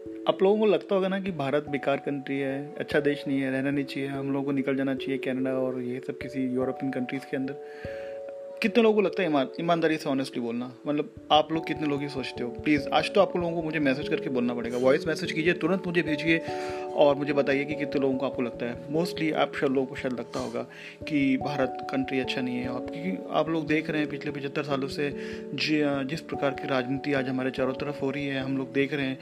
आप लोगों को लगता होगा ना कि भारत बेकार कंट्री है अच्छा देश नहीं है, रहना नहीं चाहिए, हम लोगों को निकल जाना चाहिए कनाडा और ये सब किसी यूरोपियन कंट्रीज़ के अंदर। कितने लोगों को लगता है ईमान, ईमानदारी से ऑनेस्टली बोलना? मतलब आप लोग कितने लोग ही सोचते हो? प्लीज़ आज तो आप लोगों को मुझे मैसेज करके बोलना पड़ेगा। वॉइस मैसेज कीजिए, तुरंत मुझे भेजिए और मुझे बताइए कि कितने लोगों को आपको लगता है। मोस्टली आप शायद लोगों को शायद लगता होगा कि भारत कंट्री अच्छा नहीं है और क्योंकि आप लोग देख रहे हैं पिछले पचहत्तर सालों से जिस प्रकार की राजनीति आज हमारे चारों तरफ़ हो रही है, हम लोग देख रहे हैं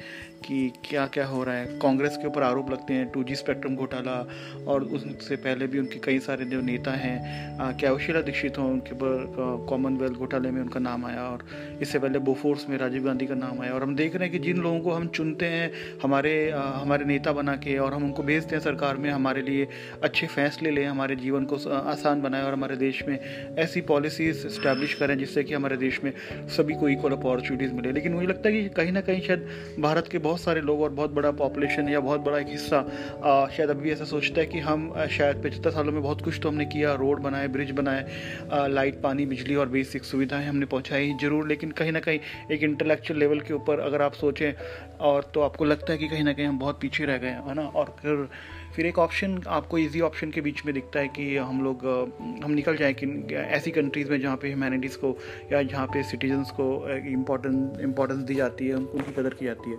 कि क्या क्या हो रहा है। कांग्रेस के ऊपर आरोप लगते हैं, टू जी स्पेक्ट्रम घोटाला और उससे पहले भी उनके कई सारे जो नेता हैं क्या उशीला दीक्षित हों उनके ऊपर कॉमनवेल्थ घोटाले में उनका नाम आया और इससे पहले बोफोर्स में राजीव गांधी का नाम आया। और हम देख रहे हैं कि जिन लोगों को हम चुनते हैं, हमारे हमारे नेता बना के और हम उनको भेजते हैं सरकार में, हमारे लिए अच्छे फैसले लें, हमारे जीवन को आसान बनाएँ और हमारे देश में ऐसी पॉलिसीज़ इस्टेब्लिश करें जिससे कि हमारे देश में सभी को इक्वल अपॉर्चुनिटीज़ मिले। लेकिन मुझे लगता है कि कहीं ना कहीं शायद भारत के बहुत सारे लोग और बहुत बड़ा पॉपुलेशन या बहुत बड़ा एक हिस्सा शायद अभी ऐसा सोचता है कि हम शायद पचहत्तर सालों में बहुत कुछ तो हमने किया, रोड बनाए ब्रिज बनाए लाइट पानी बिजली और बेसिक सुविधाएँ हमने पहुंचाई ज़रूर, लेकिन कहीं ना कहीं एक इंटेलेक्चुअल लेवल के ऊपर अगर आप सोचें और तो आपको लगता है कि कहीं ना कहीं हम बहुत पीछे रह गए हैं, है ना? और फिर फिर एक ऑप्शन आपको इजी ऑप्शन के बीच में दिखता है कि हम लोग, हम निकल जाएँ कि ऐसी कंट्रीज़ में जहाँ पे ह्यूमैनिटीज़ को या जहाँ पे सिटीजन्स को इम्पोर्टेंट इम्पोर्टेंस दी जाती है, उनकी कदर की जाती है।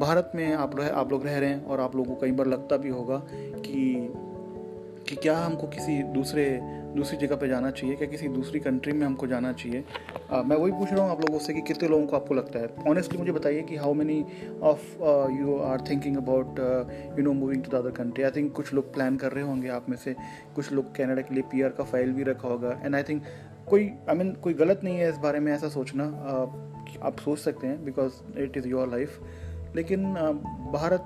भारत में आप आप लोग रह रहे हैं और आप लोगों को कई बार लगता भी होगा कि कि क्या हमको किसी दूसरे दूसरी जगह पे जाना चाहिए क्या किसी दूसरी कंट्री में हमको जाना चाहिए? uh, मैं वही पूछ रहा हूँ आप लोगों से कि कितने लोगों को आपको लगता है? ऑनेस्टली मुझे बताइए कि how many of you are thinking about you know moving to the other country I think कुछ लोग प्लान कर रहे होंगे आप में से। कुछ लोग कैनेडा के लिए पीआर का फ़ाइल भी रखा होगा। एंड आई थिंक कोई आई I मीन mean, कोई गलत नहीं है इस बारे में ऐसा सोचना। uh, आप सोच सकते हैं because it is your life लेकिन भारत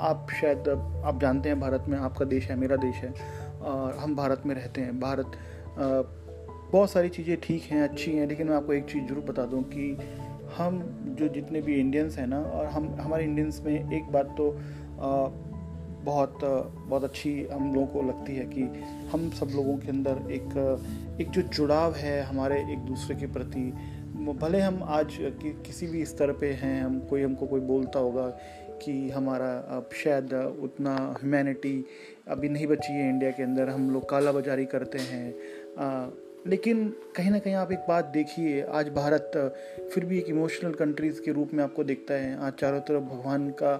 आप शायद आप जानते हैं भारत में आपका देश है मेरा देश है और हम भारत में रहते हैं। भारत बहुत सारी चीज़ें ठीक हैं अच्छी हैं लेकिन मैं आपको एक चीज़ ज़रूर बता दूँ कि हम जो जितने भी इंडियंस हैं ना और हम हमारे इंडियंस में एक बात तो बहुत बहुत अच्छी हम लोगों को लगती है कि हम सब लोगों के अंदर एक एक जो जुड़ाव है हमारे एक दूसरे के प्रति भले हम आज कि, किसी भी स्तर पे हैं हम कोई हमको कोई बोलता होगा कि हमारा अब शायद उतना ह्यूमैनिटी अभी नहीं बची है इंडिया के अंदर। हम लोग काला बाजारी करते हैं। आ, लेकिन कहीं ना कहीं आप एक बात देखिए आज भारत फिर भी एक इमोशनल कंट्रीज़ के रूप में आपको दिखता है। आज चारों तरफ़ भगवान का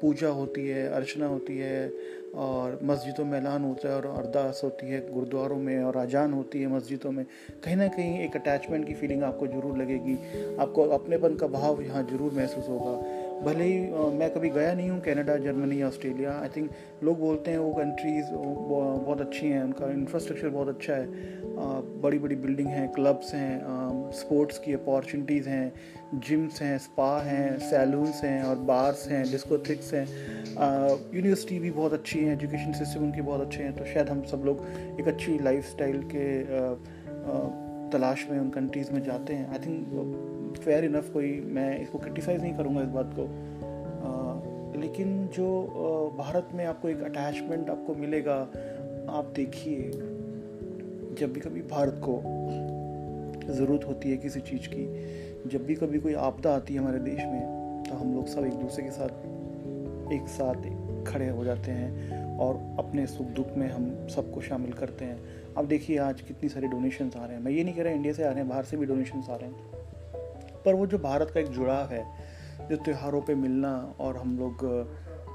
पूजा होती है अर्चना होती है और मस्जिदों में ऐलान होता है और अरदास होती है गुरुद्वारों में और अजान होती है मस्जिदों में। कहीं ना कहीं एक अटैचमेंट की फीलिंग आपको ज़रूर लगेगी। आपको अपनेपन का भाव यहाँ ज़रूर महसूस होगा। भले ही मैं कभी गया नहीं हूँ, Canada, Germany, Australia. I think लोग बोलते हैं वो कंट्रीज़ बहुत अच्छी हैं, उनका इंफ्रास्ट्रक्चर बहुत अच्छा है। बड़ी बड़ी बिल्डिंग हैं क्लब्स हैं स्पोर्ट्स की अपॉर्चुनिटीज़ हैं जिम्स हैं स्पा हैं सैलून्स हैं और बार्स हैं डिस्कोथिक्स हैं। यूनिवर्सिटी भी बहुत अच्छी है एजुकेशन सिस्टम उनके बहुत अच्छे हैं तो शायद हम सब लोग एक अच्छी लाइफ के तलाश में उन कंट्रीज़ में जाते हैं। आई थिंक फेयर इनफ कोई मैं इसको क्रिटिसाइज़ नहीं करूँगा इस बात को। आ, लेकिन जो भारत में आपको एक अटैचमेंट आपको मिलेगा आप देखिए जब भी कभी भारत को ज़रूरत होती है किसी चीज़ की जब भी कभी कोई आपदा आती है हमारे देश में तो हम लोग सब एक दूसरे के साथ एक साथ खड़े हो जाते हैं और अपने सुख दुख में हम सबको शामिल करते हैं। अब देखिए आज कितनी सारी डोनेशंस आ रहे हैं। मैं ये नहीं कह रहा इंडिया से आ रहे हैं बाहर से भी डोनेशंस आ रहे हैं। पर वो जो भारत का एक जुड़ाव है, जो त्यौहारों पे मिलना और हम लोग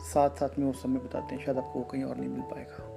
साथ साथ में वो समय बताते हैं, शायद आपको कहीं और नहीं मिल पाएगा।